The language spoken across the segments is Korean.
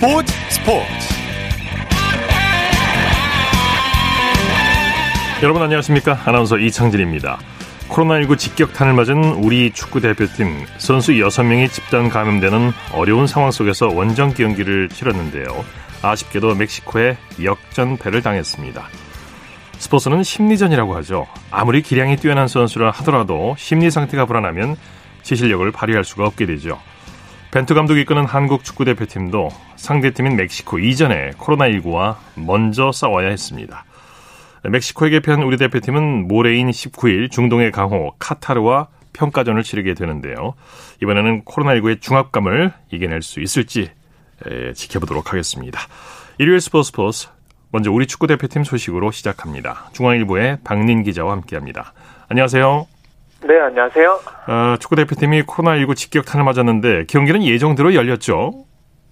스포츠 스포츠. 여러분 안녕하십니까? 아나운서 이창진입니다. 코로나19 직격탄을 맞은 우리 축구 대표팀 선수 6명이 집단 감염되는 어려운 상황 속에서 원정 경기를 치렀는데요. 아쉽게도 멕시코에 역전패를 당했습니다. 스포츠는 심리전이라고 하죠. 아무리 기량이 뛰어난 선수라 하더라도 심리 상태가 불안하면 제 실력을 발휘할 수가 없게 되죠 벤투 감독이 이끄는 한국 축구 대표팀도 상대팀인 멕시코 이전에 코로나19와 먼저 싸워야 했습니다. 멕시코에 패한 우리 대표팀은 모레인 19일 중동의 강호 카타르와 평가전을 치르게 되는데요. 이번에는 코로나19의 중압감을 이겨낼 수 있을지 지켜보도록 하겠습니다. 일요일 스포츠 스포츠 먼저 우리 축구 대표팀 소식으로 시작합니다. 중앙일보의 박린 기자와 함께합니다. 안녕하세요. 네, 안녕하세요. 어, 축구 대표팀이 코로나19 직격탄을 맞았는데 경기는 예정대로 열렸죠?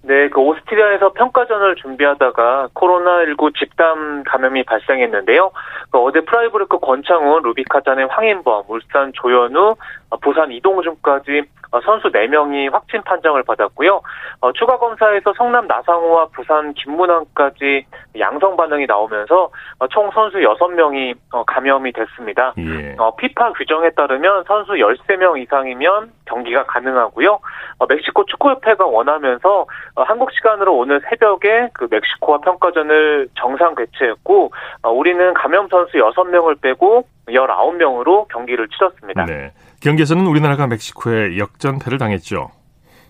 네, 그 오스트리아에서 평가전을 준비하다가 코로나19 집단 감염이 발생했는데요. 그 어제 프라이부르크 권창훈, 루빈 카잔의 황인범, 울산 조현우, 부산 이동준까지 선수 4명이 확진 판정을 받았고요. 어, 추가 검사에서 성남 나상호와 부산 김문환까지 양성 반응이 나오면서 어, 총 선수 6명이 어, 감염이 됐습니다. 예. 어, 피파 규정에 따르면 선수 13명 이상이면 경기가 가능하고요. 어, 멕시코 축구협회가 원하면서 어, 한국 시간으로 오늘 새벽에 그 멕시코와 평가전을 정상 개최했고 어, 우리는 감염 선수 6명을 빼고 19명으로 경기를 치렀습니다. 네. 경기에서는 우리나라가 멕시코에 역전패를 당했죠.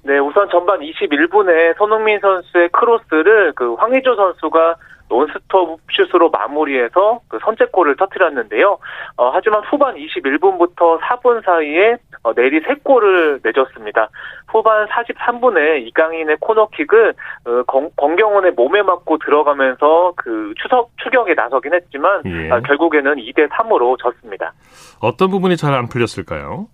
네, 우선 전반 21분에 손흥민 선수의 크로스를 그 황의조 선수가 논스톱 슛으로 마무리해서 그 선제골을 터뜨렸는데요. 어, 하지만 후반 21분부터 4분 사이에 어, 내리 3골을 내줬습니다. 후반 43분에 이강인의 코너킥을 어, 권경원의 몸에 맞고 들어가면서 그 추석 추격에 나서긴 했지만 예. 어, 결국에는 2대 3으로 졌습니다. 어떤 부분이 잘 안 풀렸을까요?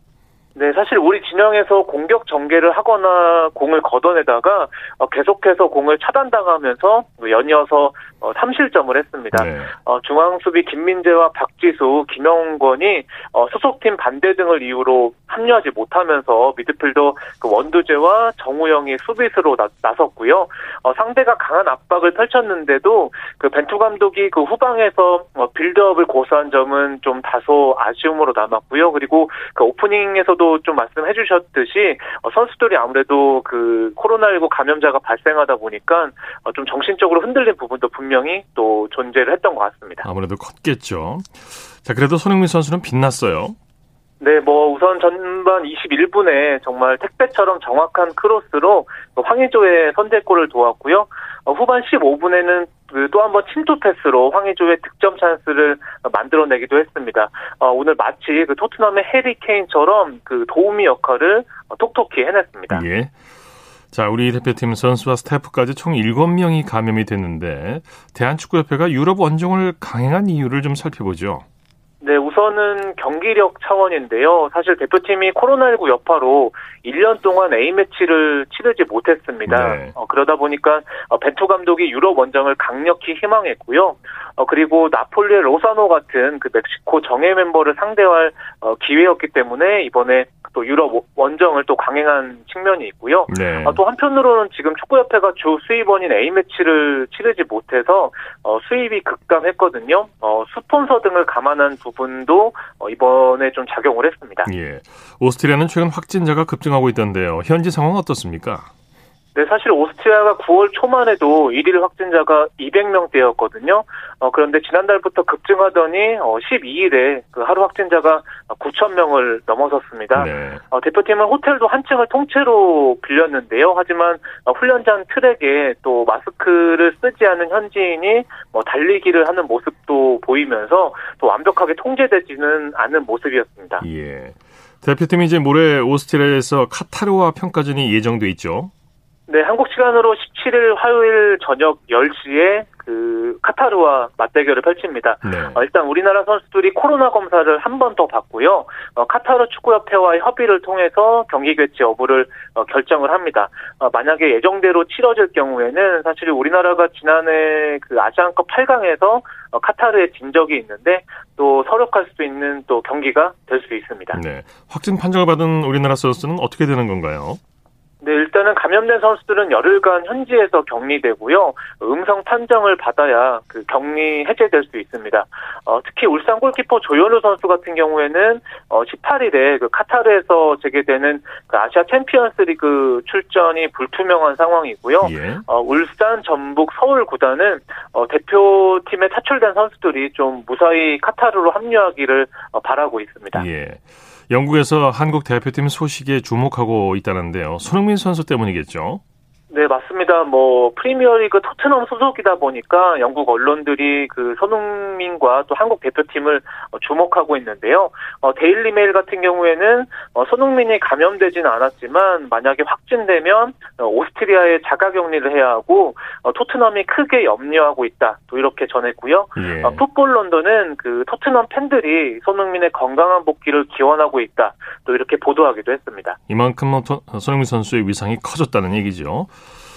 네, 사실 우리 진영에서 공격 전개를 하거나 공을 걷어내다가 어, 계속해서 공을 차단당하면서 연이어서 어, 3실점을 했습니다. 네. 어, 중앙 수비 김민재와 박지수, 김영권이 어, 소속팀 반대 등을 이유로 합류하지 못하면서 미드필더 그 원두재와 정우영이 수비수로 나, 섰고요 어, 상대가 강한 압박을 펼쳤는데도 그 벤투 감독이 그 후방에서 어, 빌드업을 고수한 점은 좀 다소 아쉬움으로 남았고요. 그리고 그 오프닝에서도 아까도 좀 말씀해 주셨듯이 어, 선수들이 아무래도 그 코로나19 감염자가 발생하다 보니까 어, 좀 정신적으로 흔들린 부분도 분명히 또 존재를 했던 것 같습니다. 아무래도 컸겠죠. 자, 그래도 손흥민 선수는 빛났어요. 네, 뭐 우선 전반 21분에 정말 택배처럼 정확한 크로스로 황의조의 선제골을 도왔고요. 어, 후반 15분에는 그 또 한 번 침투 패스로 황의조의 득점 찬스를 만들어내기도 했습니다. 어, 오늘 마치 그 토트넘의 해리 케인처럼 그 도우미 역할을 톡톡히 해냈습니다. 예. 자, 우리 대표팀 선수와 스태프까지 총 7명이 감염이 됐는데 대한축구협회가 유럽 원정을 강행한 이유를 좀 살펴보죠. 네, 우선은 경기력 차원인데요. 사실 대표팀이 코로나19 여파로 1년 동안 A매치를 치르지 못했습니다. 네. 어, 그러다 보니까 어, 벤투 감독이 유럽 원정을 강력히 희망했고요. 어, 그리고 나폴리의 로사노 같은 그 멕시코 정예 멤버를 상대할 어, 기회였기 때문에 이번에 또 유럽 원정을 또 강행한 측면이 있고요. 네. 어, 또 한편으로는 지금 축구협회가 주 수입원인 A매치를 치르지 못해서 어, 수입이 급감했거든요. 어, 스폰서 등을 감안한 부분도 어, 이번에 좀 작용을 했습니다. 예. 오스트리아는 최근 확진자가 급증하고 있던데요. 현지 상황 어떻습니까? 네, 사실 오스트리아가 9월 초만 해도 1일 확진자가 200명대였거든요. 어, 그런데 지난달부터 급증하더니 어, 12일에 그 하루 확진자가 9천 명을 넘어섰습니다. 네. 어, 대표팀은 호텔도 한 층을 통째로 빌렸는데요. 하지만 어, 훈련장 트랙에 또 마스크를 쓰지 않은 현지인이 뭐 달리기를 하는 모습도 보이면서 또 완벽하게 통제되지는 않은 모습이었습니다. 예. 대표팀이 이제 모레 오스트리아에서 카타르와 평가전이 예정돼 있죠. 네, 한국 시간으로 17일 화요일 저녁 10시에 그 카타르와 맞대결을 펼칩니다. 네. 어, 일단 우리나라 선수들이 코로나 검사를 한 번 더 받고요. 어, 카타르 축구협회와의 협의를 통해서 경기 개최 여부를 어, 결정을 합니다. 어, 만약에 예정대로 치러질 경우에는 사실 우리나라가 지난해 그 아시안컵 8강에서 어, 카타르에 진 적이 있는데 또 서력할 수 있는 또 경기가 될 수 있습니다. 네. 확진 판정을 받은 우리나라 선수는 어떻게 되는 건가요? 네, 일단은 감염된 선수들은 열흘간 현지에서 격리되고요. 음성 판정을 받아야 그 격리 해제될 수 있습니다. 어, 특히 울산 골키퍼 조현우 선수 같은 경우에는 어, 18일에 그 카타르에서 재개되는 그 아시아 챔피언스 리그 출전이 불투명한 상황이고요. 예. 어, 울산, 전북, 서울 구단은 어, 대표팀에 차출된 선수들이 좀 무사히 카타르로 합류하기를 어, 바라고 있습니다. 예. 영국에서 한국 대표팀 소식에 주목하고 있다는데요. 손흥민 선수 때문이겠죠? 네, 맞습니다. 뭐 프리미어리그 토트넘 소속이다 보니까 영국 언론들이 그 손흥민과 또 한국 대표팀을 어, 주목하고 있는데요. 어, 데일리 메일 같은 경우에는 어, 손흥민이 감염되지는 않았지만 만약에 확진되면 어, 오스트리아에 자가격리를 해야 하고 어, 토트넘이 크게 염려하고 있다. 또 이렇게 전했고요. 예. 어, 풋볼 런던은 그 토트넘 팬들이 손흥민의 건강한 복귀를 기원하고 있다. 또 이렇게 보도하기도 했습니다. 이만큼 뭐 손흥민 선수의 위상이 커졌다는 얘기죠.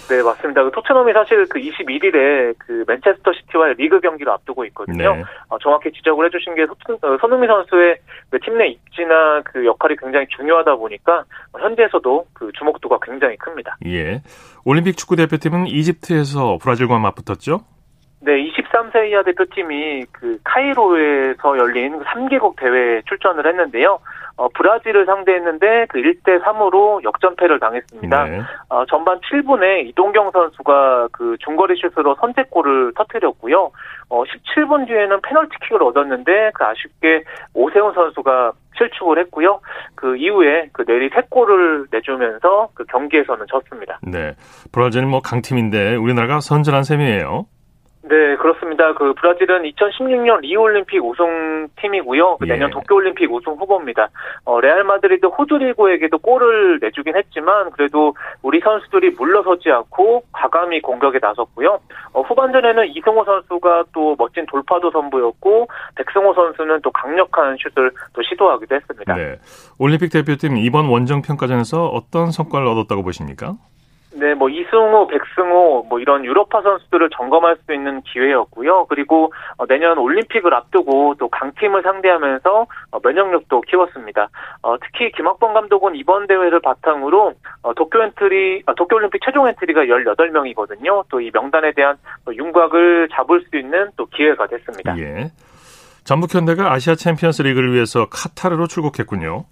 네, 맞습니다. 그 토트넘이 사실 그 21일에 그 맨체스터 시티와의 리그 경기를 앞두고 있거든요. 네. 어, 정확히 지적을 해주신 게 어, 손흥민 선수의 그 팀 내 입지나 그 역할이 굉장히 중요하다 보니까 현지에서도 그 주목도가 굉장히 큽니다. 예. 올림픽 축구 대표팀은 이집트에서 브라질과 맞붙었죠? 네, 23세 이하 대표팀이 그 카이로에서 열린 3개국 대회에 출전을 했는데요. 어, 브라질을 상대했는데 그 1대 3으로 역전패를 당했습니다. 네. 어, 전반 7분에 이동경 선수가 그 중거리 슛으로 선제골을 터뜨렸고요. 어, 17분 뒤에는 페널티킥을 얻었는데 그 아쉽게 오세훈 선수가 실축을 했고요. 그 이후에 그 내리 3골을 내주면서 그 경기에서는 졌습니다. 네. 브라질은 뭐 강팀인데 우리나라가 선전한 셈이에요. 네, 그렇습니다. 그 브라질은 2016년 리우올림픽 우승팀이고요. 그 내년 예. 도쿄올림픽 우승 후보입니다. 어, 레알 마드리드 호드리고에게도 골을 내주긴 했지만 그래도 우리 선수들이 물러서지 않고 과감히 공격에 나섰고요. 어, 후반전에는 이승우 선수가 또 멋진 돌파도 선보였고 백승호 선수는 또 강력한 슛을 또 시도하기도 했습니다. 네. 올림픽 대표팀 이번 원정 평가전에서 어떤 성과를 얻었다고 보십니까? 네, 뭐 이승우, 백승호 뭐 이런 유럽파 선수들을 점검할 수 있는 기회였고요. 그리고 어, 내년 올림픽을 앞두고 또 강팀을 상대하면서 어, 면역력도 키웠습니다. 어, 특히 김학범 감독은 이번 대회를 바탕으로 도쿄 엔트리, 도쿄 올림픽 최종 엔트리가 18명이거든요. 또 이 명단에 대한 윤곽을 잡을 수 있는 또 기회가 됐습니다. 예. 전북현대가 아시아 챔피언스 리그를 위해서 카타르로 출국했군요.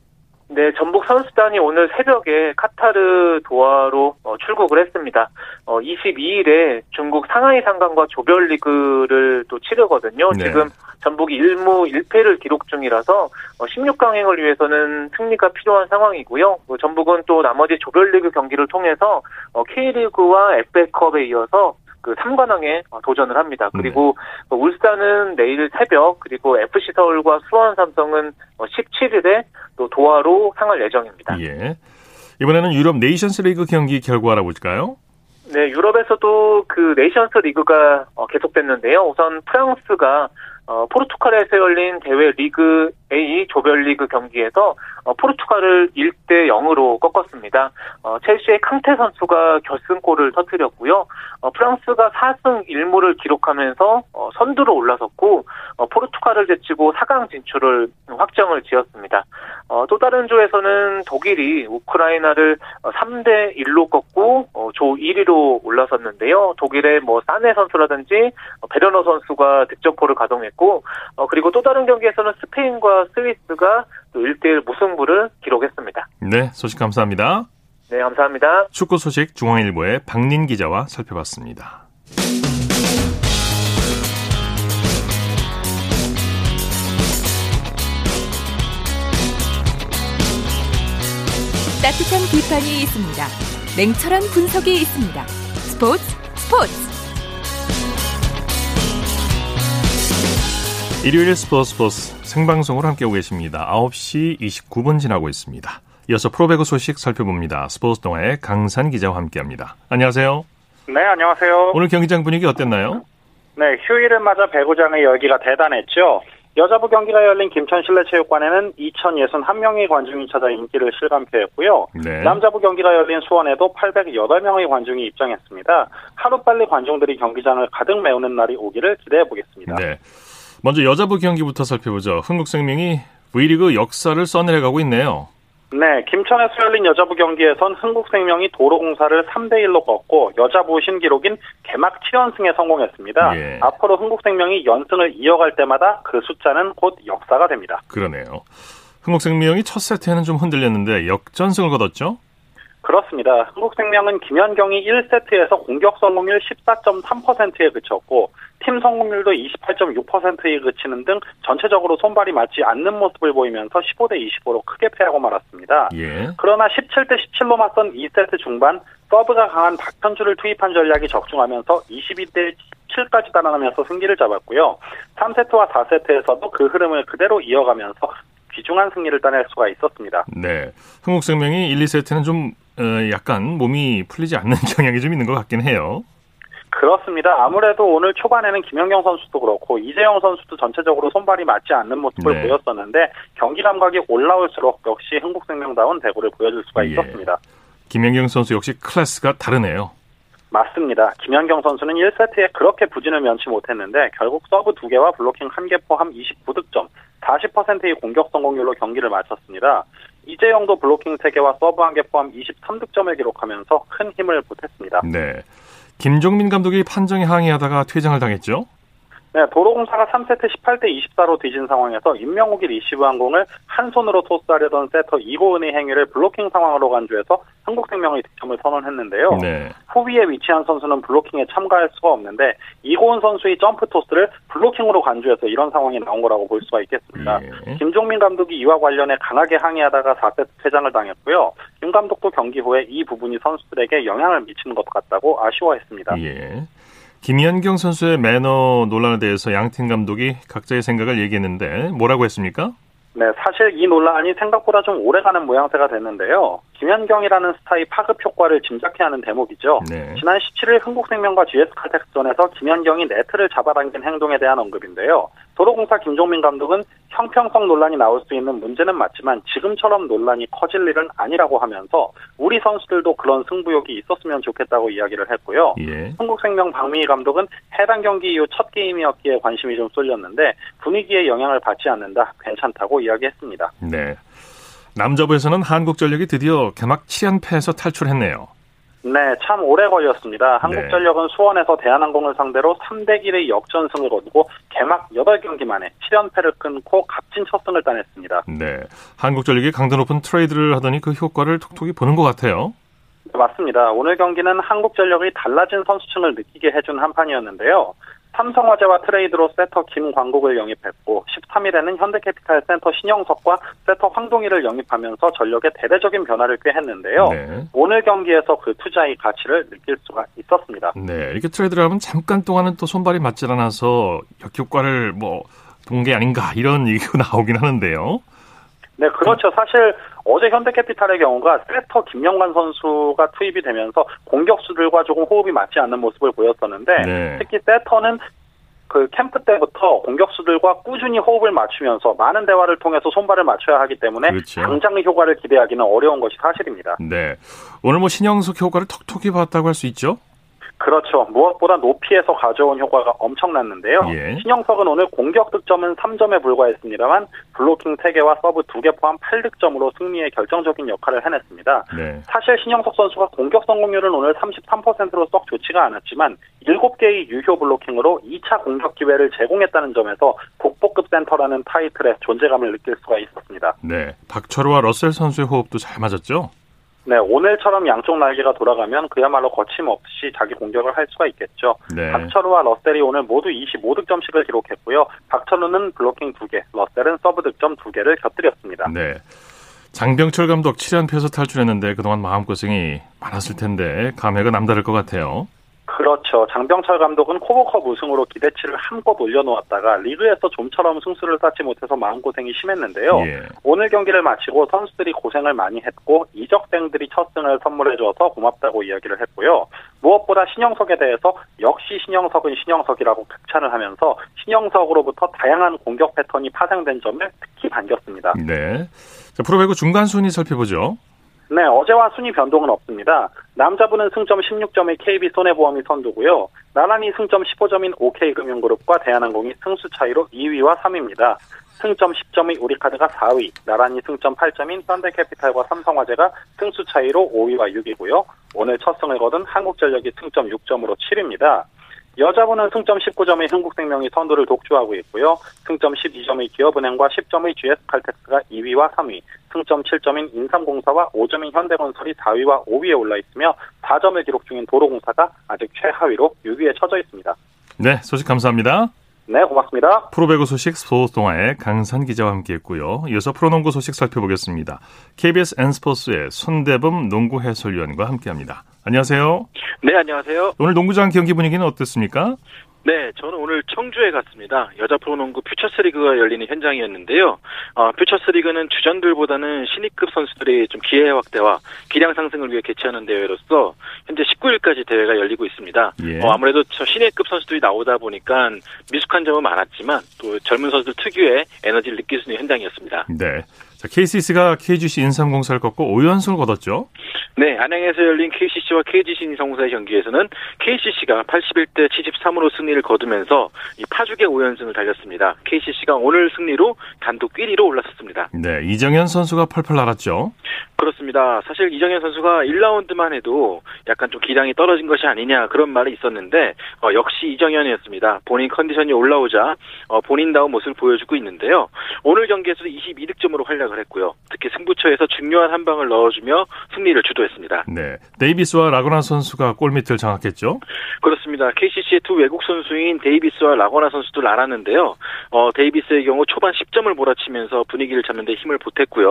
네, 전북 선수단이 오늘 새벽에 카타르 도하로 어, 출국을 했습니다. 어, 22일에 중국 상하이 상강과 조별리그를 또 치르거든요. 네. 지금 전북이 1무 1패를 기록 중이라서 어, 16강행을 위해서는 승리가 필요한 상황이고요. 어, 전북은 또 나머지 조별리그 경기를 통해서 어, K리그와 FA컵에 이어서 그 3관왕에 도전을 합니다. 그리고 네. 울산은 내일 새벽 그리고 FC 서울과 수원 삼성은 17일에 또 도하로 향할 예정입니다. 예. 이번에는 유럽 네이션스 리그 경기 결과 알아볼까요? 네, 유럽에서도 그 네이션스 리그가 계속됐는데요. 우선 프랑스가 어, 포르투갈에서 열린 대회 리그 A 조별리그 경기에서 어, 포르투갈을 1대 0으로 꺾었습니다. 어, 첼시의 캉테 선수가 결승골을 터뜨렸고요. 어, 프랑스가 4승 1무를 기록하면서 어, 선두로 올라섰고 어, 포르투갈을 제치고 4강 진출을 확정을 지었습니다. 어, 또 다른 조에서는 독일이 우크라이나를 3대 1로 꺾고 어, 조 1위로 올라섰는데요. 독일의 뭐 사네 선수라든지 어, 베르너 선수가 득점골을 가동했고 어, 그리고 또 다른 경기에서는 스페인과 스위스가 또 1대1 무승부를 기록했습니다. 네, 소식 감사합니다. 네, 감사합니다. 축구 소식 중앙일보의 박린 기자와 살펴봤습니다. 따뜻한 비판이 있습니다. 냉철한 분석이 있습니다. 스포츠 스포츠 일요일 스포츠 스포츠 생방송으로 함께하고 계십니다. 9시 29분 지나고 있습니다. 이어서 프로배구 소식 살펴봅니다. 스포츠 동아의 강산 기자와 함께합니다. 안녕하세요. 네, 안녕하세요. 오늘 경기장 분위기 어땠나요? 네, 휴일을 맞아 배구장의 열기가 대단했죠. 여자부 경기가 열린 김천 실내체육관에는 2,061명의 관중이 찾아 인기를 실감표했고요. 네. 남자부 경기가 열린 수원에도 808명의 관중이 입장했습니다. 하루빨리 관중들이 경기장을 가득 메우는 날이 오기를 기대해 보겠습니다. 네. 먼저 여자부 경기부터 살펴보죠. 흥국생명이 V리그 역사를 써내려가고 있네요. 네, 김천에서 열린 여자부 경기에선 흥국생명이 도로공사를 3대1로 꺾고 여자부 신기록인 개막 7연승에 성공했습니다. 예. 앞으로 흥국생명이 연승을 이어갈 때마다 그 숫자는 곧 역사가 됩니다. 그러네요. 흥국생명이 첫 세트에는 좀 흔들렸는데 역전승을 거뒀죠? 그렇습니다. 한국생명은 김현경이 1세트에서 공격 성공률 14.3%에 그쳤고 팀 성공률도 28.6%에 그치는 등 전체적으로 손발이 맞지 않는 모습을 보이면서 15대 25로 크게 패하고 말았습니다. 예. 그러나 17대 17로 맞선 2세트 중반 서브가 강한 박현주를 투입한 전략이 적중하면서 22대 7까지 달아나면서 승기를 잡았고요. 3세트와 4세트에서도 그 흐름을 그대로 이어가면서 귀중한 승리를 따낼 수가 있었습니다. 네. 흥국생명이 1, 2세트는 좀 어, 약간 몸이 풀리지 않는 경향이 좀 있는 것 같긴 해요. 그렇습니다. 아무래도 오늘 초반에는 김연경 선수도 그렇고 이재영 선수도 전체적으로 손발이 맞지 않는 모습을 네. 보였었는데 경기 감각이 올라올수록 역시 흥국생명다운 대구를 보여줄 수가 예. 있었습니다. 김연경 선수 역시 클래스가 다르네요. 맞습니다. 김연경 선수는 1세트에 그렇게 부진을 면치 못했는데 결국 서브 2개와 블로킹 1개 포함 29득점, 40%의 공격 성공률로 경기를 마쳤습니다. 이재영도 블로킹 3개와 서브 1개 포함 23득점을 기록하면서 큰 힘을 보탰습니다. 네. 김종민 감독이 판정에 항의하다가 퇴장을 당했죠? 네, 도로공사가 3세트 18대 24로 뒤진 상황에서 임명옥이 리시브한 공을 한 손으로 토스하려던 세터 이고은의 행위를 블로킹 상황으로 간주해서 흥국생명의 득점을 선언했는데요. 네. 후위에 위치한 선수는 블로킹에 참가할 수가 없는데 이고은 선수의 점프 토스를 블로킹으로 간주해서 이런 상황이 나온 거라고 볼 수가 있겠습니다. 예. 김종민 감독이 이와 관련해 강하게 항의하다가 4세트 퇴장을 당했고요. 김 감독도 경기 후에 이 부분이 선수들에게 영향을 미치는 것 같다고 아쉬워했습니다. 예. 김연경 선수의 매너 논란에 대해서 양팀 감독이 각자의 생각을 얘기했는데 뭐라고 했습니까? 네, 사실 이 논란이 생각보다 좀 오래가는 모양새가 됐는데요. 김현경이라는 스타의 파급 효과를 짐작해 하는 대목이죠. 네. 지난 17일 흥국생명과 GS칼텍스전에서 김현경이 네트를 잡아당긴 행동에 대한 언급인데요. 도로공사 김종민 감독은 형평성 논란이 나올 수 있는 문제는 맞지만 지금처럼 논란이 커질 일은 아니라고 하면서 우리 선수들도 그런 승부욕이 있었으면 좋겠다고 이야기를 했고요. 예. 한국생명 박미희 감독은 해당 경기 이후 첫 게임이었기에 관심이 좀 쏠렸는데 분위기에 영향을 받지 않는다. 괜찮다고 이야기했습니다. 네. 남자부에서는 한국전력이 드디어 개막 7연패에서 탈출했네요. 네, 참 오래 걸렸습니다. 한국전력은 네. 수원에서 대한항공을 상대로 3대 1의 역전승을 거두고 개막 8경기 만에 7연패를 끊고 값진 첫 승을 따냈습니다. 네, 한국전력이 강도 높은 트레이드를 하더니 그 효과를 톡톡히 보는 것 같아요. 네, 맞습니다. 오늘 경기는 한국전력이 달라진 선수층을 느끼게 해준 한 판이었는데요. 삼성화재와 트레이드로 세터 김광국을 영입했고 13일에는 현대캐피탈 센터 신영석과 세터 황동일을 영입하면서 전력에 대대적인 변화를 꾀했는데요. 네. 오늘 경기에서 그 투자의 가치를 느낄 수가 있었습니다. 네, 이렇게 트레이드를 하면 잠깐 동안은 또 손발이 맞질 않아서 역효과를 뭐 본 게 아닌가 이런 얘기가 나오긴 하는데요. 네, 그렇죠. 사실 어제 현대캐피탈의 경우가 세터 김영관 선수가 투입이 되면서 공격수들과 조금 호흡이 맞지 않는 모습을 보였었는데 네. 특히 세터는 그 캠프 때부터 공격수들과 꾸준히 호흡을 맞추면서 많은 대화를 통해서 손발을 맞춰야 하기 때문에 그렇죠. 당장의 효과를 기대하기는 어려운 것이 사실입니다. 네. 오늘 뭐 신영석 효과를 톡톡히 봤다고 할 수 있죠? 그렇죠. 무엇보다 높이에서 가져온 효과가 엄청났는데요. 예. 신영석은 오늘 공격 득점은 3점에 불과했습니다만 블로킹 3개와 서브 2개 포함 8득점으로 승리에 결정적인 역할을 해냈습니다. 네. 사실 신영석 선수가 공격 성공률은 오늘 33%로 썩 좋지가 않았지만 7개의 유효 블로킹으로 2차 공격 기회를 제공했다는 점에서 국보급 센터라는 타이틀의 존재감을 느낄 수가 있었습니다. 네. 박철우와 러셀 선수의 호흡도 잘 맞았죠? 네, 오늘처럼 양쪽 날개가 돌아가면 그야말로 거침없이 자기 공격을 할 수가 있겠죠. 네. 박철우와 러셀이 오늘 모두 25득점씩을 기록했고요. 박철우는 블로킹 2개, 러셀은 서브 득점 2개를 곁들였습니다. 네. 장병철 감독 7연패에서 탈출했는데 그동안 마음고생이 많았을 텐데 감회가 남다를 것 같아요. 그렇죠. 장병철 감독은 KOVO컵 우승으로 기대치를 한껏 올려놓았다가 리그에서 좀처럼 승수를 쌓지 못해서 마음고생이 심했는데요. 예. 오늘 경기를 마치고 선수들이 고생을 많이 했고 이적생들이 첫 승을 선물해줘서 고맙다고 이야기를 했고요. 무엇보다 신영석에 대해서 역시 신영석은 신영석이라고 극찬을 하면서 신영석으로부터 다양한 공격 패턴이 파생된 점을 특히 반겼습니다. 네. 자, 프로배구 중간 순위 살펴보죠. 네, 어제와 순위 변동은 없습니다. 남자분은 승점 16점의 KB 손해보험이 선두고요. 나란히 승점 15점인 OK금융그룹과 대한항공이 승수 차이로 2위와 3위입니다. 승점 10점의 우리카드가 4위, 나란히 승점 8점인 현대캐피탈과 삼성화재가 승수 차이로 5위와 6위고요. 오늘 첫 승을 거둔 한국전력이 승점 6점으로 7위입니다. 여자분은 승점 19점의 흥국생명이 선두를 독주하고 있고요. 승점 12점의 기업은행과 10점의 GS칼텍스가 2위와 3위, 승점 7점인 인삼공사와 5점인 현대건설이 4위와 5위에 올라 있으며 4점을 기록 중인 도로공사가 아직 최하위로 6위에 처져 있습니다. 네, 소식 감사합니다. 네, 고맙습니다. 프로배구 소식 스포츠동아의 강산 기자와 함께했고요. 이어서 프로농구 소식 살펴보겠습니다. KBS N스포츠의 손대범 농구 해설위원과 함께합니다. 안녕하세요. 네, 안녕하세요. 오늘 농구장 경기 분위기는 어떻습니까? 네, 저는 오늘 청주에 갔습니다. 여자 프로농구 퓨처스리그가 열리는 현장이었는데요. 어, 퓨처스리그는 주전들보다는 신입급 선수들의 좀 기회 확대와 기량 상승을 위해 개최하는 대회로서 현재 19일까지 대회가 열리고 있습니다. 예. 어, 아무래도 저 신입급 선수들이 나오다 보니까 미숙한 점은 많았지만 또 젊은 선수들 특유의 에너지를 느낄 수 있는 현장이었습니다. 네. 자, KCC가 KGC 인삼공사를 꺾고 5연승을 거뒀죠? 네, 안양에서 열린 KCC와 KGC 인삼공사의 경기에서는 KCC가 81대 73으로 승리를 거두면서 이 파죽의 5연승을 달렸습니다. KCC가 오늘 승리로 단독 1위로 올라섰습니다. 네, 이정현 선수가 펄펄 날았죠? 그렇습니다. 사실 이정현 선수가 1라운드만 해도 약간 좀 기량이 떨어진 것이 아니냐 그런 말이 있었는데 어, 역시 이정현이었습니다. 본인 컨디션이 올라오자 어, 본인다운 모습을 보여주고 있는데요. 오늘 경기에서도 22득점으로 활약을 했고요. 특히 승부처에서 중요한 한 방을 넣어주며 승리를 주도했습니다. 네, 데이비스와 라건아 선수가 골밑을 장악했죠. 그렇습니다. KCC의 두 외국 선수인 데이비스와 라건아 선수도 날았는데요. 어, 데이비스의 경우 초반 10점을 몰아치면서 분위기를 잡는 데 힘을 보탰고요.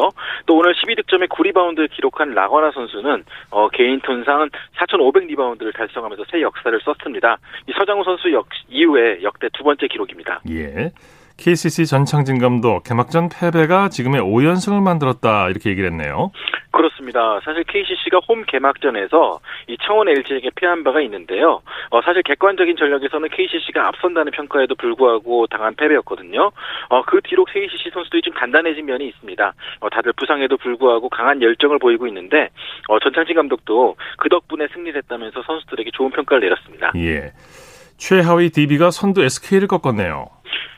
또 오늘 12득점에 9 리바운드를 기록한 라건아 선수는 어, 개인 통산 4,500 리바운드를 달성하면서 새 역사를 썼습니다. 이 서장우 선수 역 이후에 역대 두 번째 기록입니다. 예. KCC 전창진 감독 개막전 패배가 지금의 5연승을 만들었다 이렇게 얘기를 했네요. 그렇습니다. 사실 KCC가 홈 개막전에서 이 청원 LG에게 패한 바가 있는데요. 어, 사실 객관적인 전력에서는 KCC가 앞선다는 평가에도 불구하고 당한 패배였거든요. 어, 그 뒤로 KCC 선수들이 좀 단단해진 면이 있습니다. 어, 다들 부상에도 불구하고 강한 열정을 보이고 있는데 어, 전창진 감독도 그 덕분에 승리를 했다면서 선수들에게 좋은 평가를 내렸습니다. 예. 최하위 DB가 선두 SK를 꺾었네요.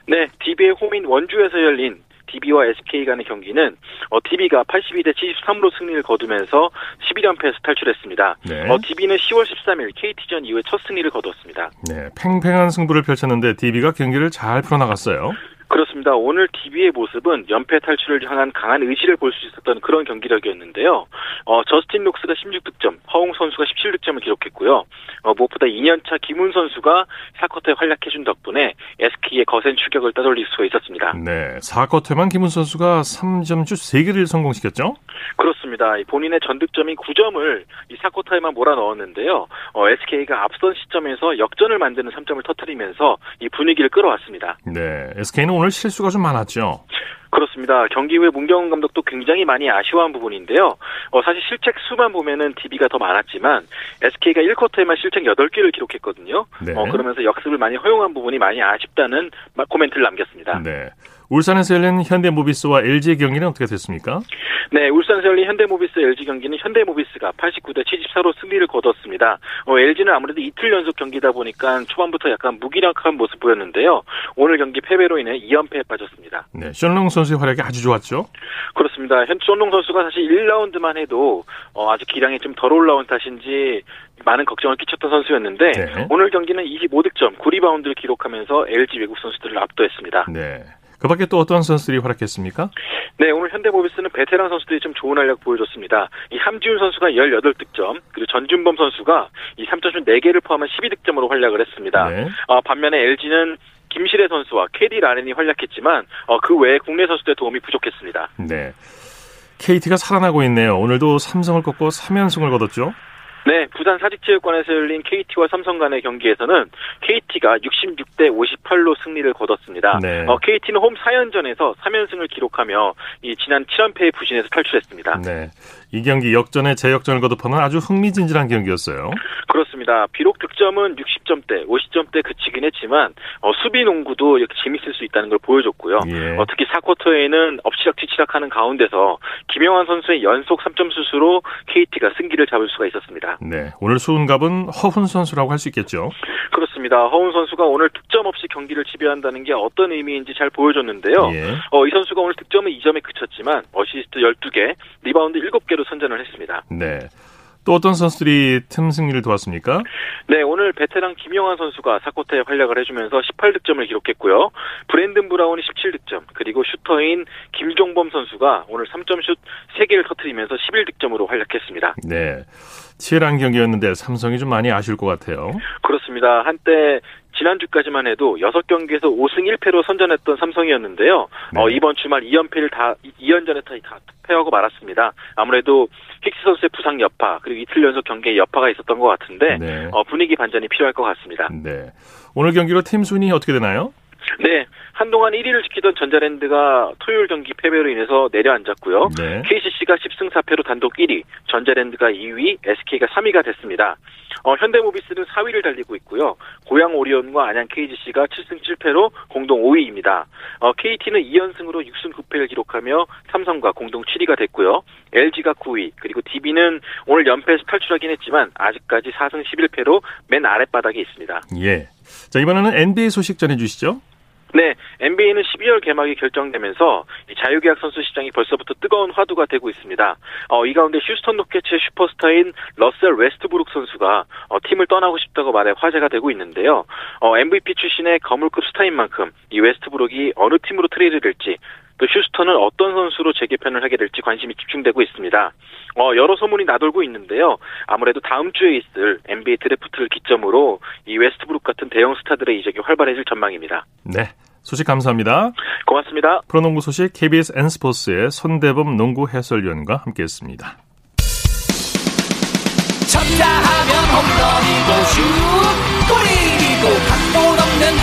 네, DB의 홈인 원주에서 열린 DB와 SK 간의 경기는 어, DB가 82대 73으로 승리를 거두면서 11연패에서 탈출했습니다. 네. 어, DB는 10월 13일 KT전 이후에 첫 승리를 거두었습니다. 네, 팽팽한 승부를 펼쳤는데 DB가 경기를 잘 풀어나갔어요. 그렇습니다. 오늘 DB의 모습은 연패 탈출을 향한 강한 의지를 볼 수 있었던 그런 경기력이었는데요. 어, 저스틴 록스가 16득점, 허웅 선수가 17득점을 기록했고요. 어, 무엇보다 2년차 김훈 선수가 4쿼터에 활약해준 덕분에 SK의 거센 추격을 따돌릴 수가 있었습니다. 네, 4쿼터에만 김훈 선수가 3점슛 3개를 성공시켰죠? 그렇습니다. 본인의 전득점이 9점을 이 4쿼터에만 몰아넣었는데요. 어, SK가 앞선 시점에서 역전을 만드는 3점을 터뜨리면서 이 분위기를 끌어왔습니다. 네, SK는 오늘 실수가 좀 많았죠. 그렇습니다. 경기 후에 문경은 감독도 굉장히 많이 아쉬워한 부분인데요. 어, 사실 실책 수만 보면은 DB가 더 많았지만 SK가 1쿼터에만 실책 8개를 기록했거든요. 네. 어, 그러면서 역습을 많이 허용한 부분이 많이 아쉽다는 코멘트를 남겼습니다. 네. 울산에서 열린 현대모비스와 LG의 경기는 어떻게 됐습니까? 네, 울산에서 열린 현대모비스 LG 경기는 현대모비스가 89대 74로 승리를 거뒀습니다. 어, LG는 아무래도 이틀 연속 경기다 보니까 초반부터 약간 무기력한 모습 보였는데요. 오늘 경기 패배로 인해 2연패에 빠졌습니다. 네, 션롱 선수의 활약이 아주 좋았죠? 그렇습니다. 현 션롱 선수가 사실 1라운드만 해도 어, 아직 기량이 좀 덜 올라온 탓인지 많은 걱정을 끼쳤던 선수였는데 네. 오늘 경기는 25득점, 9리바운드를 기록하면서 LG 외국 선수들을 압도했습니다. 네. 그 밖에 또 어떤 선수들이 활약했습니까? 네, 오늘 현대모비스는 베테랑 선수들이 좀 좋은 활약 보여줬습니다. 이 함지훈 선수가 18득점, 그리고 전준범 선수가 이 3점슛 4개를 포함한 12득점으로 활약을 했습니다. 네. 어, 반면에 LG는 김실애 선수와 캐디 라렌이 활약했지만 어, 그 외에 국내 선수들의 도움이 부족했습니다. 네. KT가 살아나고 있네요. 오늘도 삼성을 꺾고 3연승을 거뒀죠? 네, 부산 사직체육관에서 열린 KT와 삼성 간의 경기에서는 KT가 66대 58로 승리를 거뒀습니다. 네. 어, KT는 홈 4연전에서 3연승을 기록하며 이 지난 7연패의 부진에서 탈출했습니다. 네. 이 경기 역전에 재역전을 거듭하는 아주 흥미진진한 경기였어요. 그렇습니다. 비록 득점은 60점대, 50점대 그치긴 했지만 어, 수비 농구도 이렇게 재밌을 수 있다는 걸 보여줬고요. 예. 어, 특히 4쿼터에는 엎치락뒤치락하는 가운데서 김영환 선수의 연속 3점 슛으로 KT가 승기를 잡을 수가 있었습니다. 네, 오늘 수훈갑은 허훈 선수라고 할 수 있겠죠. 그렇습니다. 허훈 선수가 오늘 득점 없이 경기를 지배한다는 게 어떤 의미인지 잘 보여줬는데요. 예. 어, 이 선수가 오늘 득점은 2점에 그쳤지만 어시스트 12개, 리바운드 7개 로 선전을 했습니다. 네. 또 어떤 선수들이 팀 승리를 도왔습니까? 네, 오늘 베테랑 김영환 선수가 4쿼터에 활약을 해주면서 18득점을 기록했고요. 브랜든 브라운이 17득점, 그리고 슈터인 김종범 선수가 오늘 3점 슛 3개를 터트리면서 11득점으로 활약했습니다. 네. 치열한 경기였는데 삼성이 좀 많이 아쉬울 것 같아요. 그렇습니다. 한때 지난주까지만 해도 6경기에서 5승 1패로 선전했던 삼성이었는데요. 네. 어, 이번 주말 2연패를 다 2연전에 다 패하고 말았습니다. 아무래도 힉스 선수의 부상 여파 그리고 이틀 연속 경기에 여파가 있었던 것 같은데 네. 어, 분위기 반전이 필요할 것 같습니다. 네. 오늘 경기로 팀 순위 어떻게 되나요? 네, 한동안 1위를 지키던 전자랜드가 토요일 경기 패배로 인해서 내려앉았고요. 네. KCC가 10승 4패로 단독 1위, 전자랜드가 2위, SK가 3위가 됐습니다. 어, 현대모비스는 4위를 달리고 있고요. 고양 오리온과 안양 KGC가 7승 7패로 공동 5위입니다. 어, KT는 2연승으로 6승 9패를 기록하며 삼성과 공동 7위가 됐고요. LG가 9위, 그리고 DB는 오늘 연패에서 탈출하긴 했지만 아직까지 4승 11패로 맨 아랫바닥에 있습니다. 예. 자, 이번에는 NBA 소식 전해 주시죠. 네, NBA는 12월 개막이 결정되면서 자유계약 선수 시장이 벌써부터 뜨거운 화두가 되고 있습니다. 어, 이 가운데 휴스턴 로켓츠의 슈퍼스타인 러셀 웨스트브룩 선수가 어, 팀을 떠나고 싶다고 말해 화제가 되고 있는데요. 어, MVP 출신의 거물급 스타인 만큼 이 웨스트브룩이 어느 팀으로 트레이드 될지 또 휴스턴은 어떤 선수로 재개편을 하게 될지 관심이 집중되고 있습니다. 어, 여러 소문이 나돌고 있는데요. 아무래도 다음 주에 있을 NBA 드래프트를 기점으로 이 웨스트브룩 같은 대형 스타들의 이적이 활발해질 전망입니다. 네. 소식 감사합니다. 고맙습니다. 프로농구 소식 KBS N스포츠의 손대범 농구 해설위원과 함께했습니다. 쳤다 하면 홈런이고 슛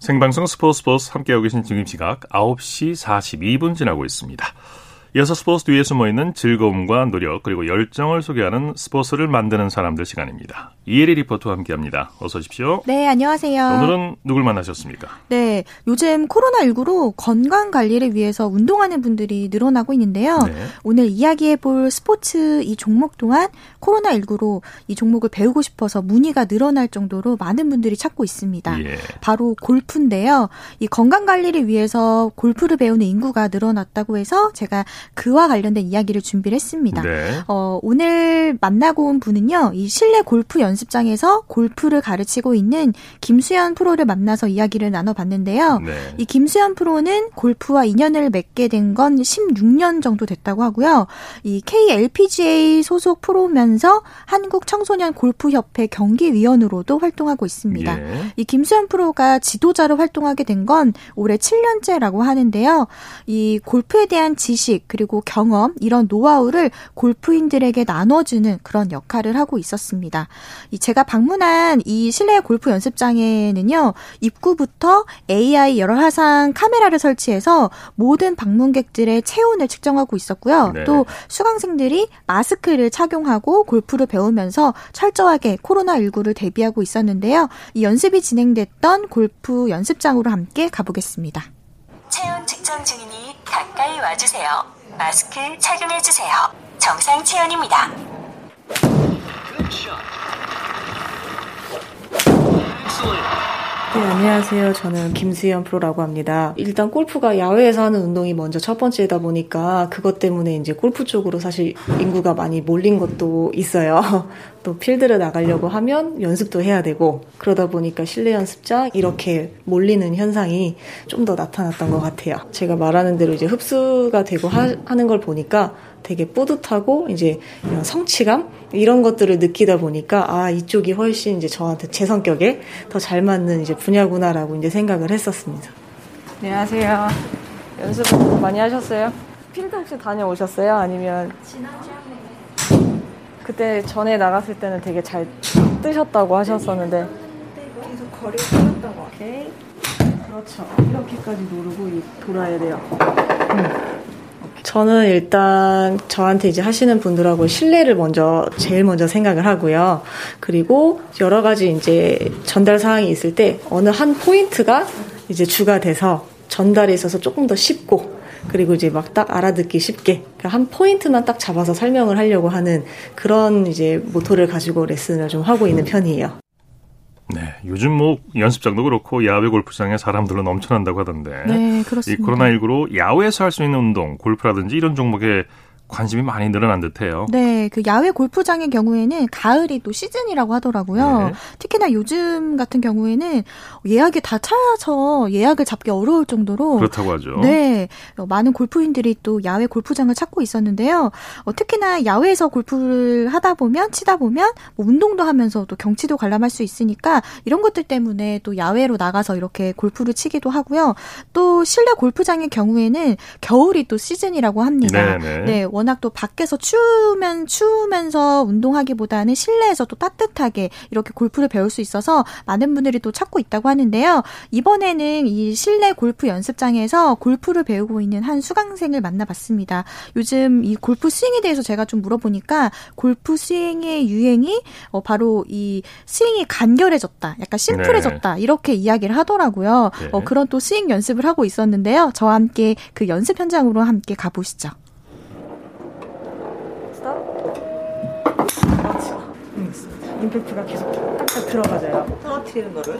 생방송 스포츠 스포츠 함께하고 계신 지금 시각 9시 42분 지나고 있습니다. 이어서 스포츠 뒤에 숨어있는 즐거움과 노력 그리고 열정을 소개하는 스포츠를 만드는 사람들 시간입니다. 이혜리 리포터와 함께합니다. 어서 오십시오. 네, 안녕하세요. 오늘은 누굴 만나셨습니까? 네, 요즘 코로나19로 건강 관리를 위해서 운동하는 분들이 늘어나고 있는데요. 네. 오늘 이야기해볼 스포츠 이 종목 또한 코로나19로 이 종목을 배우고 싶어서 문의가 늘어날 정도로 많은 분들이 찾고 있습니다. 예. 바로 골프인데요. 이 건강 관리를 위해서 골프를 배우는 인구가 늘어났다고 해서 제가 그와 관련된 이야기를 준비를 했습니다. 네. 어, 오늘 만나고 온 분은요, 이 실내 골프 연습 장에서 골프를 가르치고 있는 김수현 프로를 만나서 이야기를 나눠봤는데요. 네. 이 김수현 프로는 골프와 인연을 맺게 된 건 16년 정도 됐다고 하고요. 이 KLPGA 소속 프로면서 한국 청소년 골프협회 경기위원으로도 활동하고 있습니다. 예. 이 김수현 프로가 지도자로 활동하게 된 건 올해 7년째라고 하는데요. 이 골프에 대한 지식, 그리고 경험 이런 노하우를 골프인들에게 나눠주는 그런 역할을 하고 있었습니다. 제가 방문한 이 실내 골프 연습장에는요 입구부터 AI 열화상 카메라를 설치해서 모든 방문객들의 체온을 측정하고 있었고요. 네. 또 수강생들이 마스크를 착용하고 골프를 배우면서 철저하게 코로나19를 대비하고 있었는데요. 이 연습이 진행됐던 골프 연습장으로 함께 가보겠습니다. 체온 측정 중이니 가까이 와주세요. 마스크 착용해주세요. 정상 체온입니다. 네, 안녕하세요. 저는 김수현 프로라고 합니다. 일단 골프가 야외에서 하는 운동이 먼저 첫 번째다 보니까 그것 때문에 이제 골프 쪽으로 사실 인구가 많이 몰린 것도 있어요. 또 필드를 나가려고 하면 연습도 해야 되고 그러다 보니까 실내 연습장 이렇게 몰리는 현상이 좀 더 나타났던 것 같아요. 제가 말하는 대로 이제 흡수가 되고 하, 하는 걸 보니까 되게 뿌듯하고 이제 이런 성취감 이런 것들을 느끼다 보니까 아 이쪽이 훨씬 이제 저한테 제 성격에 더 잘 맞는 이제 분야구나라고 이제 생각을 했었습니다. 안녕하세요. 연습 많이 하셨어요? 필드 혹시 다녀오셨어요? 아니면 지난주에 그때 전에 나갔을 때는 되게 잘 뜨셨다고 하셨었는데 계속 거리 틀었던 것 같아요. 그렇죠. 이렇게까지 누르고 돌아야 돼요. 음. 저는 일단 저한테 이제 하시는 분들하고 신뢰를 먼저 제일 먼저 생각을 하고요. 그리고 여러 가지 이제 전달 사항이 있을 때 어느 한 포인트가 이제 주가 돼서 전달에 있어서 조금 더 쉽고 그리고 이제 막 딱 알아듣기 쉽게 그러니까 한 포인트만 딱 잡아서 설명을 하려고 하는 그런 이제 모토를 가지고 레슨을 좀 하고 있는 편이에요. 네, 요즘 뭐 연습장도 그렇고 야외 골프장에 사람들로 넘쳐난다고 하던데. 네, 그렇습니다. 이 코로나 19로 야외에서 할 수 있는 운동, 골프라든지 이런 종목에 관심이 많이 늘어난 듯해요. 네, 그 야외 골프장의 경우에는 가을이 또 시즌이라고 하더라고요. 네. 특히나 요즘 같은 경우에는 예약이 다 차서 예약을 잡기 어려울 정도로 그렇다고 하죠. 네, 많은 골프인들이 또 야외 골프장을 찾고 있었는데요. 어, 특히나 야외에서 골프를 하다 보면 치다 보면 뭐 운동도 하면서 또 경치도 관람할 수 있으니까 이런 것들 때문에 또 야외로 나가서 이렇게 골프를 치기도 하고요. 또 실내 골프장의 경우에는 겨울이 또 시즌이라고 합니다. 네 네. 네, 워낙 또 밖에서 추우면 추우면서 운동하기보다는 실내에서 또 따뜻하게 이렇게 골프를 배울 수 있어서 많은 분들이 또 찾고 있다고 하는데요. 이번에는 이 실내 골프 연습장에서 골프를 배우고 있는 한 수강생을 만나봤습니다. 요즘 이 골프 스윙에 대해서 제가 좀 물어보니까 골프 스윙의 유행이 어 바로 이 스윙이 간결해졌다, 약간 심플해졌다 네. 이렇게 이야기를 하더라고요. 네. 어 그런 또 스윙 연습을 하고 있었는데요. 저와 함께 그 연습 현장으로 함께 가보시죠. 임팩트가 계속 딱딱 들어가져요. 떨어뜨리는 거를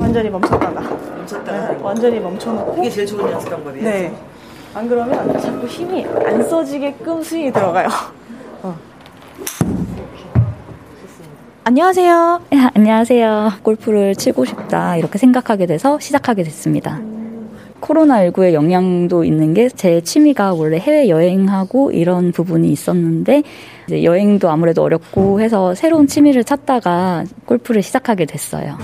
완전히 멈췄다가 멈췄다가 네, 완전히 멈춰놓고 이게 제일 좋은 연습 방법이에요. 네. 안 그러면 자꾸 힘이 안 써지게끔 스윙이 들어가요. 어. 안녕하세요. 네, 안녕하세요. 골프를 치고 싶다 이렇게 생각하게 돼서 시작하게 됐습니다. 코로나19의 영향도 있는 게 제 취미가 원래 해외 여행하고 이런 부분이 있었는데 여행도 아무래도 어렵고 해서 새로운 취미를 찾다가 골프를 시작하게 됐어요.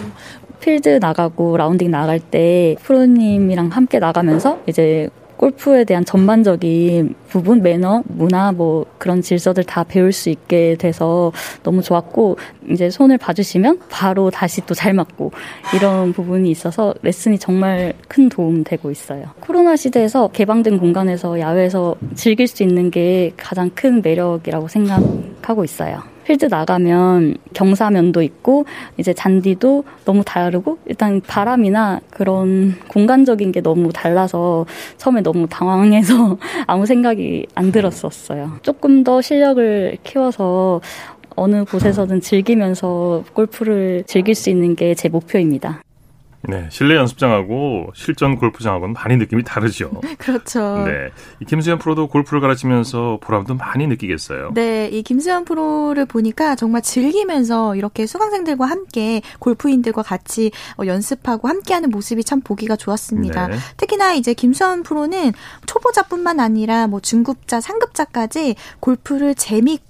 필드 나가고 라운딩 나갈 때 프로님이랑 함께 나가면서 이제 골프에 대한 전반적인 부분, 매너, 문화, 뭐 그런 질서들 다 배울 수 있게 돼서 너무 좋았고, 이제 손을 봐주시면 바로 다시 또 잘 맞고, 이런 부분이 있어서 레슨이 정말 큰 도움 되고 있어요. 코로나 시대에서 개방된 공간에서 야외에서 즐길 수 있는 게 가장 큰 매력이라고 생각하고 있어요. 필드 나가면 경사면도 있고 이제 잔디도 너무 다르고 일단 바람이나 그런 공간적인 게 너무 달라서 처음에 너무 당황해서 아무 생각이 안 들었었어요. 조금 더 실력을 키워서 어느 곳에서든 즐기면서 골프를 즐길 수 있는 게 제 목표입니다. 네, 실내 연습장하고 실전 골프장하고는 많이 느낌이 다르죠. 그렇죠. 네, 이 김수현 프로도 골프를 가르치면서 보람도 많이 느끼겠어요. 네, 이 김수현 프로를 보니까 정말 즐기면서 이렇게 수강생들과 함께 골프인들과 같이 어, 연습하고 함께하는 모습이 참 보기가 좋았습니다. 네. 특히나 이제 김수현 프로는 초보자뿐만 아니라 뭐 중급자, 상급자까지 골프를 재미있고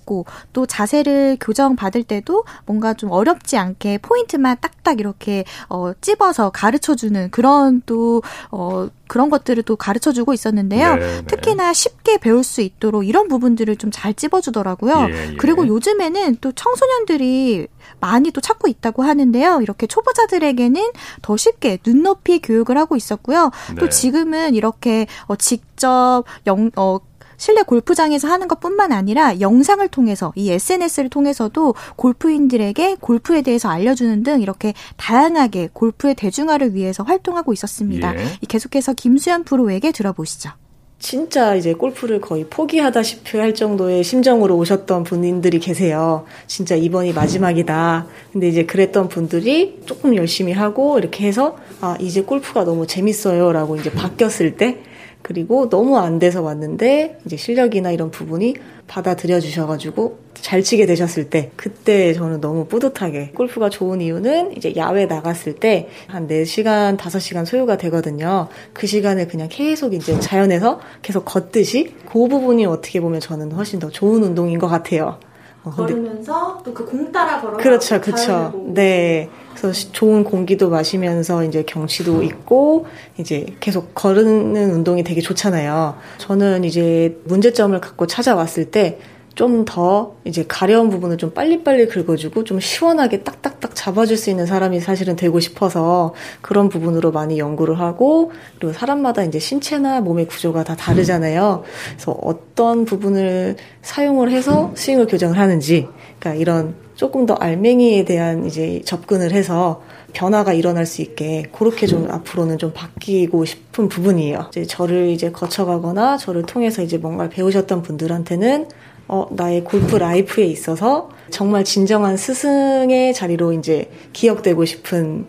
또 자세를 교정 받을 때도 뭔가 좀 어렵지 않게 포인트만 딱딱 이렇게 어, 찝어서 가르쳐 주는 그런 또, 어, 그런 것들을 또 가르쳐 주고 있었는데요. 네, 네. 특히나 쉽게 배울 수 있도록 이런 부분들을 좀 잘 찝어 주더라고요. 예, 예. 그리고 요즘에는 또 청소년들이 많이 또 찾고 있다고 하는데요. 이렇게 초보자들에게는 더 쉽게 눈높이 교육을 하고 있었고요. 네. 또 지금은 이렇게 어, 직접 영, 어, 실내 골프장에서 하는 것뿐만 아니라 영상을 통해서 이 SNS를 통해서도 골프인들에게 골프에 대해서 알려주는 등 이렇게 다양하게 골프의 대중화를 위해서 활동하고 있었습니다. 예. 계속해서 김수현 프로에게 들어보시죠. 진짜 이제 골프를 거의 포기하다시피 할 정도의 심정으로 오셨던 분들이 계세요. 진짜 이번이 마지막이다. 근데 이제 그랬던 분들이 조금 열심히 하고 이렇게 해서 아, 이제 골프가 너무 재밌어요. 라고 이제 바뀌었을 때 그리고 너무 안 돼서 왔는데 이제 실력이나 이런 부분이 받아들여 주셔가지고 잘 치게 되셨을 때 그때 저는 너무 뿌듯하게 골프가 좋은 이유는 이제 야외 나갔을 때 한 4시간, 5시간 소요가 되거든요. 그 시간을 그냥 계속 이제 자연에서 계속 걷듯이 그 부분이 어떻게 보면 저는 훨씬 더 좋은 운동인 것 같아요. 어, 걸으면서 또 그 공 따라 걸어 그렇죠, 그렇죠. 네. 그래서 좋은 공기도 마시면서 이제 경치도 있고 이제 계속 걸으는 운동이 되게 좋잖아요. 저는 이제 문제점을 갖고 찾아왔을 때 좀 더 이제 가려운 부분을 좀 빨리빨리 긁어주고 좀 시원하게 딱딱딱 잡아줄 수 있는 사람이 사실은 되고 싶어서 그런 부분으로 많이 연구를 하고 그리고 사람마다 이제 신체나 몸의 구조가 다 다르잖아요. 그래서 어떤 부분을 사용을 해서 스윙을 교정을 하는지 그러니까 이런 조금 더 알맹이에 대한 이제 접근을 해서 변화가 일어날 수 있게 그렇게 좀 앞으로는 좀 바뀌고 싶은 부분이에요. 이제 저를 이제 거쳐가거나 저를 통해서 이제 뭔가를 배우셨던 분들한테는 어, 나의 골프 라이프에 있어서 정말 진정한 스승의 자리로 이제 기억되고 싶은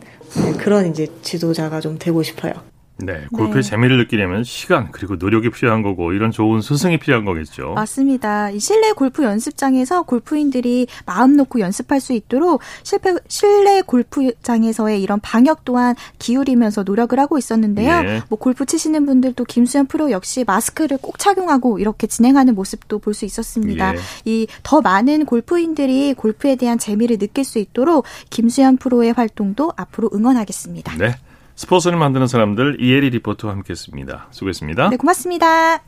그런 이제 지도자가 좀 되고 싶어요. 네, 골프의 네. 재미를 느끼려면 시간 그리고 노력이 필요한 거고 이런 좋은 스승이 필요한 거겠죠. 맞습니다. 이 실내 골프 연습장에서 골프인들이 마음 놓고 연습할 수 있도록 실패, 실내 골프장에서의 이런 방역 또한 기울이면서 노력을 하고 있었는데요. 네. 뭐 골프 치시는 분들도 김수현 프로 역시 마스크를 꼭 착용하고 이렇게 진행하는 모습도 볼 수 있었습니다. 네. 이더 많은 골프인들이 골프에 대한 재미를 느낄 수 있도록 김수현 프로의 활동도 앞으로 응원하겠습니다. 네. 스포츠를 만드는 사람들 이혜리 리포터와 함께했습니다. 수고했습니다. 네, 고맙습니다.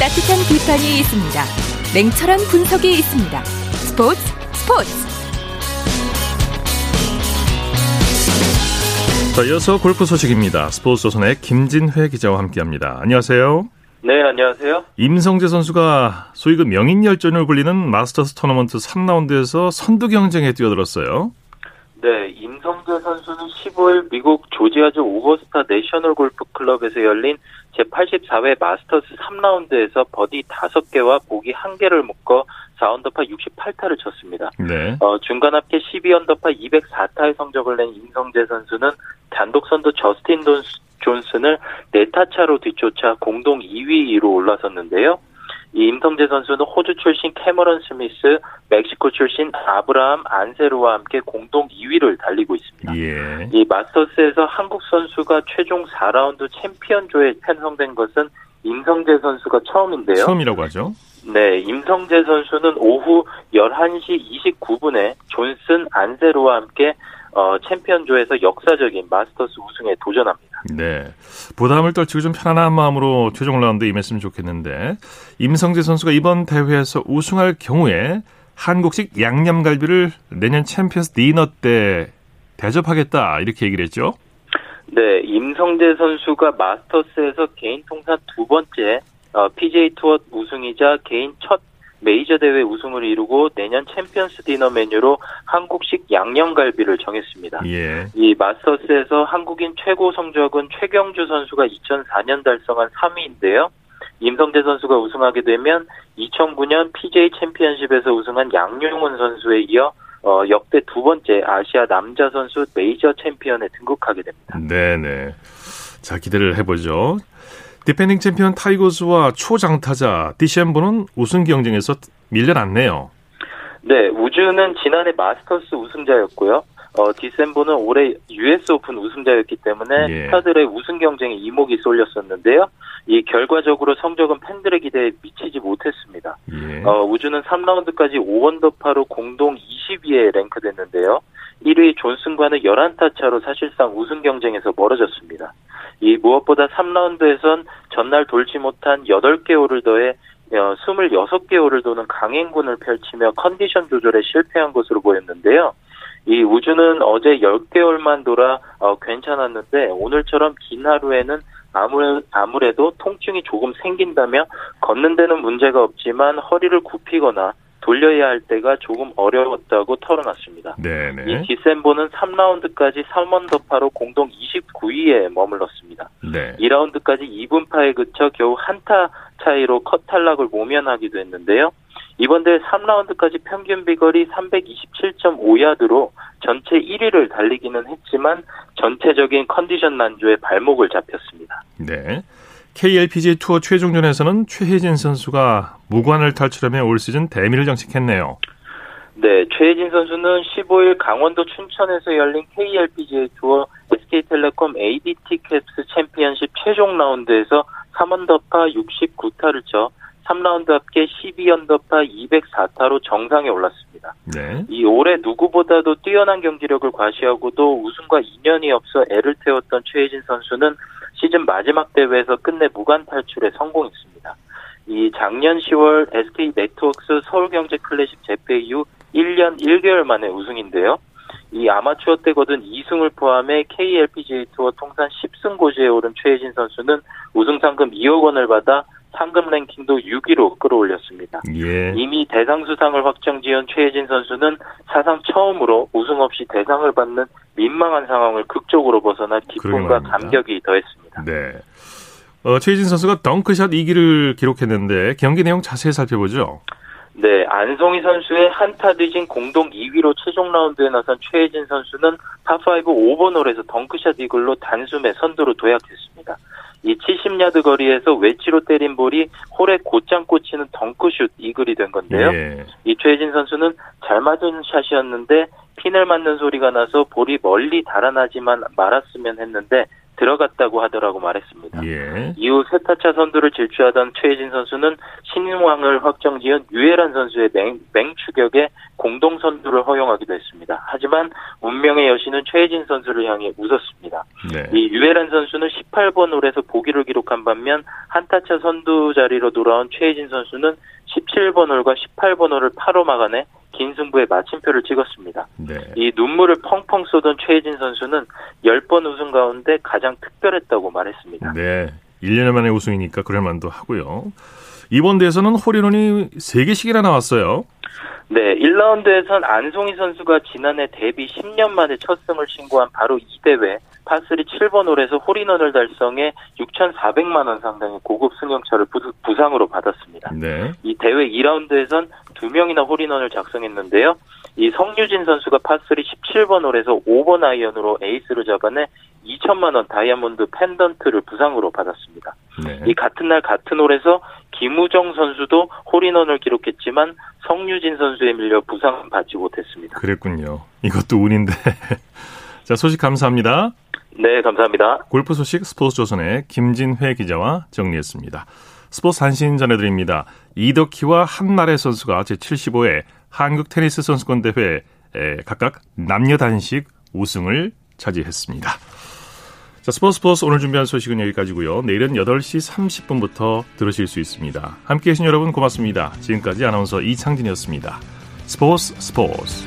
따뜻한 비판이 있습니다. 냉철한 분석이 있습니다. 스포츠 스포츠. 자, 이어서 골프 소식입니다. 스포츠 조선의 김진회 기자와 함께합니다. 안녕하세요. 네, 안녕하세요. 임성재 선수가 소위 그 명인 열전을 불리는 마스터스 토너먼트 3라운드에서 선두 경쟁에 뛰어들었어요. 네, 임성재 선수는 15일 미국 조지아주 오거스타 내셔널 골프 클럽에서 열린 제84회 마스터스 3라운드에서 버디 5개와 보기 1개를 묶어 4언더파 68타를 쳤습니다. 네. 어, 중간 합계 12언더파 204타의 성적을 낸 임성재 선수는 단독 선두 저스틴 존슨을 네타 차로 뒤쫓아 공동 2위로 올라섰는데요. 이 임성재 선수는 호주 출신 캐머런 스미스, 멕시코 출신 아브라함 안세르와 함께 공동 2위를 달리고 있습니다. 예. 이 마스터스에서 한국 선수가 최종 4라운드 챔피언조에 편성된 것은 임성재 선수가 처음인데요. 처음이라고 하죠. 네, 임성재 선수는 오후 11시 29분에 존슨 안세르와 함께 어, 챔피언조에서 역사적인 마스터스 우승에 도전합니다. 네. 부담을 떨치고 좀 편안한 마음으로 최종 라운드에 임했으면 좋겠는데 임성재 선수가 이번 대회에서 우승할 경우에 한국식 양념갈비를 내년 챔피언스 디너 때 대접하겠다 이렇게 얘기를 했죠. 네, 임성재 선수가 마스터스에서 개인 통산 두 번째 어, PGA 투어 우승이자 개인 첫 메이저 대회 우승을 이루고 내년 챔피언스 디너 메뉴로 한국식 양념갈비를 정했습니다. 예. 이 마스터스에서 한국인 최고 성적은 최경주 선수가 2004년 달성한 3위인데요. 임성재 선수가 우승하게 되면 2009년 PGA 챔피언십에서 우승한 양용은 선수에 이어 어, 역대 두 번째 아시아 남자 선수 메이저 챔피언에 등극하게 됩니다. 네네. 자, 기대를 해보죠. 디펜딩 챔피언 타이거 우즈와 초장타자 디섐보는 우승 경쟁에서 밀려났네요. 네, 우주는 지난해 마스터스 우승자였고요. 어, 디셈보는 올해 US 오픈 우승자였기 때문에 예. 스타들의 우승 경쟁에 이목이 쏠렸었는데요. 이 결과적으로 성적은 팬들의 기대에 미치지 못했습니다. 예. 어, 우주는 3라운드까지 5원더파로 공동 20위에 랭크됐는데요. 1위 존슨과는 11타 차로 사실상 우승 경쟁에서 멀어졌습니다. 이 무엇보다 3라운드에선 전날 돌지 못한 8개 홀을 더해 26개 어, 홀을 도는 강행군을 펼치며 컨디션 조절에 실패한 것으로 보였는데요. 이 우주는 어제 10개월만 돌아 어, 괜찮았는데 오늘처럼 긴 하루에는 아무래, 아무래도 통증이 조금 생긴다며 걷는 데는 문제가 없지만 허리를 굽히거나 돌려야 할 때가 조금 어려웠다고 털어놨습니다. 네네. 이 디셈보는 3라운드까지 3원 더파로 공동 29위에 머물렀습니다. 네. 2라운드까지 2분파에 그쳐 겨우 한타 차이로 컷 탈락을 모면하기도 했는데요. 이번 대회 3라운드까지 평균 비거리 327.5야드로 전체 1위를 달리기는 했지만 전체적인 컨디션 난조에 발목을 잡혔습니다. 네. KLPGA 투어 최종전에서는 최혜진 선수가 무관을 탈출하며 올 시즌 대미를 장식했네요. 네, 최혜진 선수는 15일 강원도 춘천에서 열린 KLPGA 투어 SK텔레콤 ADT 캡스 챔피언십 최종 라운드에서 3언더파 69타를 쳐 3라운드 합계 12언더파 204타로 정상에 올랐습니다. 네. 이 올해 누구보다도 뛰어난 경기력을 과시하고도 우승과 인연이 없어 애를 태웠던 최혜진 선수는 시즌 마지막 대회에서 끝내 무관 탈출에 성공했습니다. 이 작년 10월 SK 네트워크스 서울경제 클래식 재패 이후 1년 1개월 만에 우승인데요. 이 아마추어 때 거둔 2승을 포함해 KLPGA 투어 통산 10승 고지에 오른 최혜진 선수는 우승 상금 2억 원을 받아 상금 랭킹도 6위로 끌어올렸습니다. 예. 이미 대상 수상을 확정 지은 최혜진 선수는 사상 처음으로 우승 없이 대상을 받는 민망한 상황을 극적으로 벗어나 기쁨과 감격이 더했습니다. 네. 어, 최혜진 선수가 덩크샷 2기를 기록했는데 경기 내용 자세히 살펴보죠. 네, 안송이 선수의 한 타 뒤진 공동 2위로 최종 라운드에 나선 최혜진 선수는 파5 5번 홀에서 덩크샷 이글로 단숨에 선두로 도약했습니다. 이 70야드 거리에서 웨지로 때린 볼이 홀에 곧장 꽂히는 덩크슛 이글이 된 건데요. 예. 이 최혜진 선수는 잘 맞은 샷이었는데 핀을 맞는 소리가 나서 볼이 멀리 달아나지만 말았으면 했는데 들어갔다고 하더라고 말했습니다. 예. 이후 세 타 차 선두를 질주하던 최혜진 선수는 신인왕을 확정지은 유해란 선수의 맹, 맹추격에 공동 선두를 허용하기도 했습니다. 하지만 운명의 여신은 최혜진 선수를 향해 웃었습니다. 네. 이 유해란 선수는 18번 홀에서 보기를 기록한 반면 한타차 선두 자리로 돌아온 최혜진 선수는 17번 홀과 18번 홀을 8호 막아내 긴 승부에 마침표를 찍었습니다. 네. 이 눈물을 펑펑 쏟은 최혜진 선수는 10번 우승 가운데 가장 특별했다고 말했습니다. 네. 1년 만에 우승이니까 그럴 만도 하고요. 이번 대회에서는 홀인원이 3개씩이나 나왔어요. 네, 1라운드에선 안송희 선수가 지난해 데뷔 10년 만에 첫 승을 신고한 바로 이 대회 파3 7번 홀에서 홀인원을 달성해 6,400만 원 상당의 고급 승용차를 부상으로 받았습니다. 네. 이 대회 2라운드에선 두 명이나 홀인원을 작성했는데요. 이 성유진 선수가 파3 17번 홀에서 5번 아이언으로 에이스를 잡아내 2천만 원 다이아몬드 펜던트를 부상으로 받았습니다. 네. 이 같은 날 같은 홀에서 김우정 선수도 홀인원을 기록했지만 성유진 선수에 밀려 부상 받지 못했습니다. 그랬군요. 이것도 운인데. 자, 소식 감사합니다. 네, 감사합니다. 골프 소식 스포츠조선의 김진회 기자와 정리했습니다. 스포츠 단신 전해드립니다. 이덕희와 한나래 선수가 제75회 한국 테니스 선수권 대회에 각각 남녀 단식 우승을 차지했습니다. 자, 스포츠 스포츠 오늘 준비한 소식은 여기까지고요. 내일은 8시 30분부터 들으실 수 있습니다. 함께해 주신 여러분 고맙습니다. 지금까지 아나운서 이창진이었습니다. 스포츠 스포츠